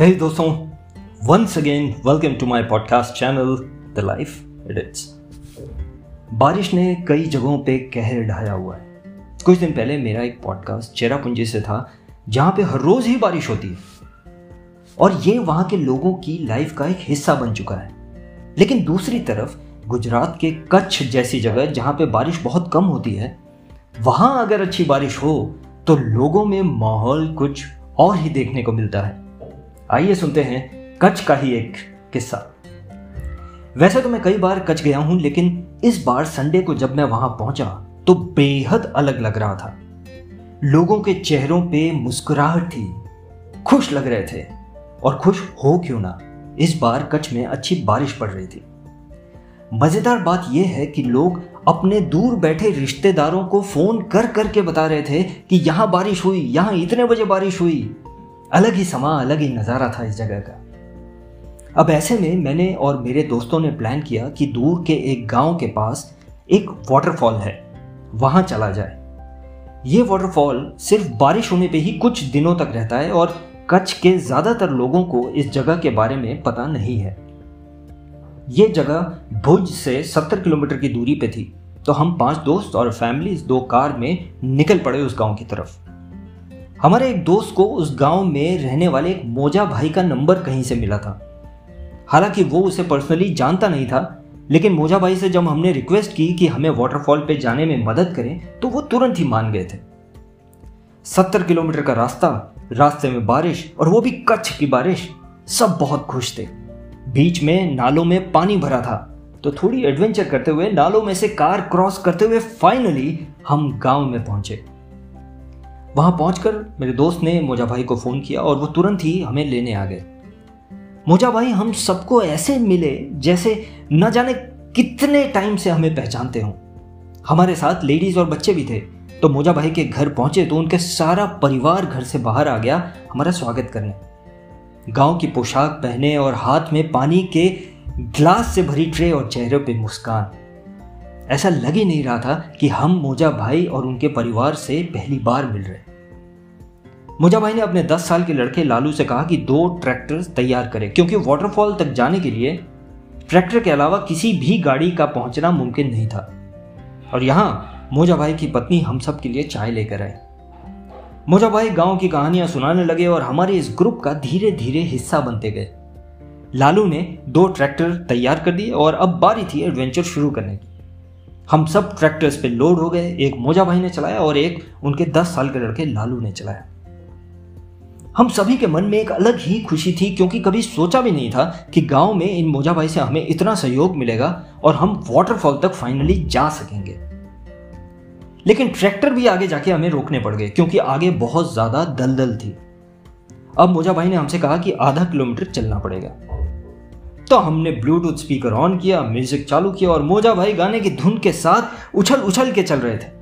Hey, दोस्तों. Once again welcome to my podcast channel the life edits बारिश ने कई जगहों पे कहर ढाया हुआ है। कुछ दिन पहले मेरा एक पॉडकास्ट चेरापूंजी से था, जहाँ पे हर रोज ही बारिश होती है। और ये वहाँ के लोगों की लाइफ का एक हिस्सा बन चुका है। लेकिन दूसरी तरफ़, गुजरात के कच्छ जैसी जगह जहाँ पे बारिश बहुत कम होती है, वहाँ अगर अच्छी बारिश हो तो लोगों में माहौल कुछ और ही देखने को मिलता है। आइए सुनते हैं कच्छ का ही एक किस्सा। वैसे तो मैं कई बार कच्छ गया हूँ, लेकिन इस बार संडे को जब मैं वहाँ पहुँचा तो बेहद अलग लग रहा था। लोगों के चेहरों पे मुस्कुराहट थी। खुश लग रहे थे। और खुश हो क्यों ना? इस बार कच्छ में अच्छी बारिश पड़ रही थी। मज़ेदार बात यह है कि लोग अपने दूर बैठे रिश्तेदारों को फ़ोन कर करके बता रहे थे कि यहाँ बारिश हुई, यहाँ इतने बजे बारिश हुई। अलग ही समा, अलग ही नज़ारा था इस जगह का। अब ऐसे में मैंने और मेरे दोस्तों ने प्लान किया कि दूर के एक गाँव के पास एक वाटरफॉल है। वहाँ चला जाए। ये वाटरफॉल सिर्फ़ बारिश होने पे ही कुछ दिनों तक रहता है और कच्छ के ज़्यादातर लोगों को इस जगह के बारे में पता नहीं है। ये जगह भुज से 70 किलोमीटर की दूरी पे थी तो हम पाँच दोस्त और फैमिली दो कार में निकल पड़े उस गाँव की तरफ़। हमारे एक दोस्त को उस गाँव में रहने वाले एक मोजा भाई का नंबर कहीं से मिला था। हालाँकि वो उसे पर्सनली जानता नहीं था, लेकिन मोजा भाई से जब हमने रिक्वेस्ट की कि हमें वाटरफॉल पे जाने में मदद करें तो वो तुरंत ही मान गए थे। सत्तर किलोमीटर का रास्ता, रास्ते में बारिश और वो भी कच्छ की बारिश, सब बहुत खुश थे। बीच में नालों में पानी भरा था तो थोड़ी एडवेंचर करते हुए नालों में से कार क्रॉस करते हुए फाइनली हम गाँव में पहुँचे। वहाँ पहुंचकर मेरे दोस्त ने मोजा भाई को फ़ोन किया और वो तुरंत ही हमें लेने आ गए। मोजा भाई, हम सबको ऐसे मिले जैसे न जाने कितने टाइम से हमें पहचानते हों। हमारे साथ लेडीज़ और बच्चे भी थे तो मोजा भाई के घर पहुँचे तो उनके सारा परिवार घर से बाहर आ गया हमारा स्वागत करने। गाँव की पोशाक पहने और हाथ में पानी के ग्लास से भरी ट्रे और चेहरे पे मुस्कान। ऐसा लग ही नहीं रहा था कि हम मोजा भाई और उनके परिवार से पहली बार मिल रहे। मोजा भाई ने अपने 10 साल के लड़के लालू से कहा कि दो ट्रैक्टर तैयार करें, क्योंकि वाटरफॉल तक जाने के लिए ट्रैक्टर के अलावा किसी भी गाड़ी का पहुँचना मुमकिन नहीं था। और यहाँ मोजा भाई की पत्नी हम सब के लिए चाय लेकर आए मोजा भाई गाँव की कहानियाँ सुनाने लगे और हमारे इस ग्रुप का धीरे धीरे हिस्सा बनते गए। लालू ने दो ट्रैक्टर तैयार कर दिए और अब बारी थी एडवेंचर शुरू करने की। हम सब ट्रैक्टर्स पे लोड हो गए, एक मोजा भाई ने चलाया और एक उनके दस साल के लड़के लालू ने चलाया। हम सभी के मन में एक अलग ही खुशी थी, क्योंकि कभी सोचा भी नहीं था कि गाँव में इन मोजा भाई से हमें इतना सहयोग मिलेगा और हम वाटरफॉल तक फाइनली जा सकेंगे। लेकिन ट्रैक्टर भी आगे जाके हमें रोकने पड़ गए, क्योंकि आगे बहुत ज़्यादा दलदल थी। अब मोजा भाई ने हमसे कहा कि आधा किलोमीटर चलना पड़ेगा। तो हमने ब्लूटूथ स्पीकर ऑन किया म्यूज़िक चालू किया और मोजा भाई गाने की धुन के साथ उछल उछल के चल रहे थे।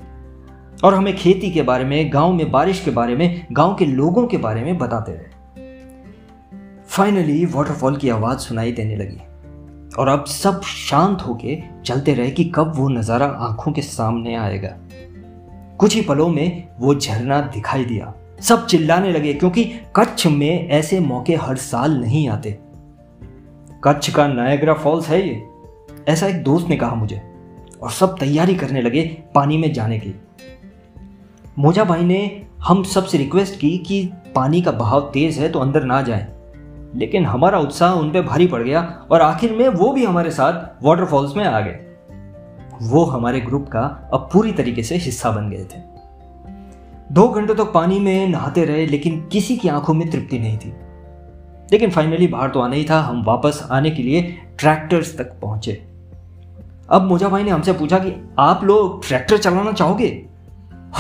और हमें खेती के बारे में, गाँव में, बारिश के बारे में, गाँव के लोगों के बारे में बताते रहे। फाइनली वाटरफॉल की आवाज़ सुनाई देने लगी और अब सब शांत होके चलते रहे कि कब वो नज़ारा आँखों के सामने आएगा। कुछ ही पलों में वो झरना दिखाई दिया। सब चिल्लाने लगे क्योंकि कच्छ में ऐसे मौके हर साल नहीं आते। कच्छ का नायग्रा फॉल्स है ये, ऐसा एक दोस्त ने कहा मुझे और सब तैयारी करने लगे पानी में जाने की। मोजा भाई ने हम सबसे रिक्वेस्ट की कि पानी का बहाव तेज है तो अंदर ना जाए। लेकिन हमारा उत्साह उन पर भारी पड़ गया और आखिर में वो भी हमारे साथ वाटरफॉल्स में आ गए। वो हमारे ग्रुप का अब पूरी तरीके से हिस्सा बन गए थे। दो घंटों तक तो पानी में नहाते रहे, लेकिन किसी की आँखों में तृप्ति नहीं थी। लेकिन फाइनली बाहर तो आना ही था, हम वापस आने के लिए ट्रैक्टर्स तक पहुँचे। अब मोजा भाई ने हमसे पूछा कि आप लोग ट्रैक्टर चलाना चाहोगे?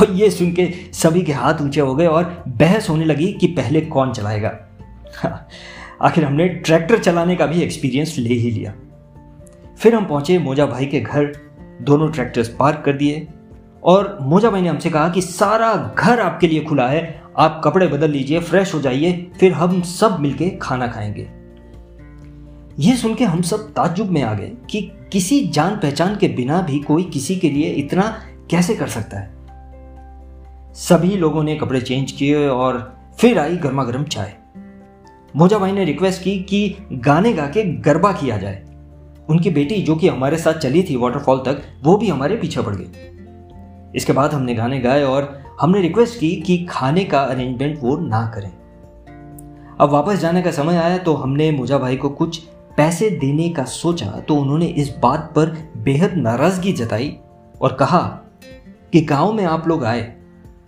और ये सुन के सभी के हाथ ऊँचे हो गए और बहस होने लगी कि पहले कौन चलाएगा। आखिर हमने ट्रैक्टर चलाने का भी एक्सपीरियंस ले ही लिया। फिर हम पहुँचे मोजा भाई के घर, दोनों ट्रैक्टर्स पार्क कर दिए और मोजा भाई ने हमसे कहा कि सारा घर आपके लिए खुला है, आप कपड़े बदल लीजिए फ्रेश हो जाइए, फिर हम सब मिलके खाना खाएँगे। यह सुन के हम सब ताजुब में आ गए कि किसी जान पहचान के बिना भी कोई किसी के लिए इतना कैसे कर सकता है? सभी लोगों ने कपड़े चेंज किए और फिर आई गर्मा गर्म चाय। मोजा भाई ने रिक्वेस्ट की कि गाने गा के गरबा किया जाए। उनकी बेटी, जो कि हमारे साथ चली थी वाटरफॉल तक, वो भी हमारे पीछे पड़ गई। इसके बाद हमने गाने गाए और हमने रिक्वेस्ट की कि खाने का अरेंजमेंट वो ना करें। अब वापस जाने का समय आया तो हमने मोजा भाई को कुछ पैसे देने का सोचा तो उन्होंने इस बात पर बेहद नाराज़गी जताई और कहा कि गाँव में आप लोग आए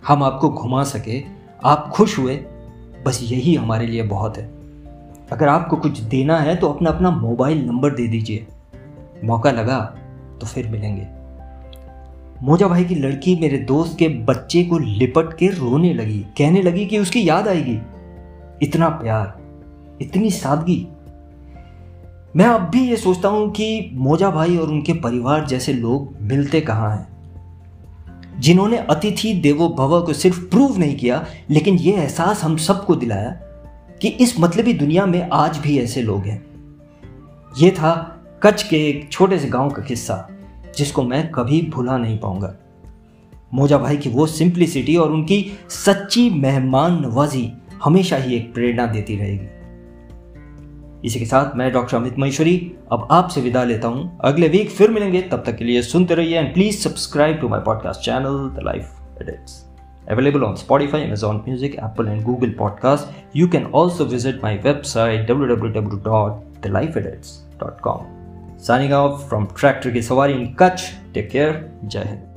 हम आपको घुमा सके, आप खुश हुए, बस यही हमारे लिए बहुत है। अगर आपको कुछ देना है तो अपना अपना मोबाइल नंबर दे दीजिए। मौका लगा तो फिर मिलेंगे। मोजा भाई की लड़की मेरे दोस्त के बच्चे को लिपट के रोने लगी, कहने लगी कि उसकी याद आएगी। इतना प्यार, इतनी सादगी। मैं अब भी ये सोचता हूँ कि मोजा भाई और उनके परिवार जैसे लोग मिलते कहाँ हैं। जिन्होंने अतिथि देवो भव को सिर्फ़ प्रूव नहीं किया, लेकिन यह एहसास हम सबको दिलाया कि इस मतलबी दुनिया में आज भी ऐसे लोग हैं। यह था कच्छ के एक छोटे से गाँव का किस्सा, जिसको मैं कभी भुला नहीं पाऊँगा। मोजा भाई की वो सिंप्लिसिटी और उनकी सच्ची मेहमान नवाजी हमेशा ही एक प्रेरणा देती रहेगी। इसी के साथ मैं डॉक्टर अमित महेश्वरी अब आपसे विदा लेता हूँ। अगले वीक फिर मिलेंगे। तब तक के लिए सुनते रहिए and please subscribe to my podcast channel the life edits available on Spotify Amazon music Apple and Google podcast you can also visit my website W W W dot the life edits dot com signing from tractor Jai Hind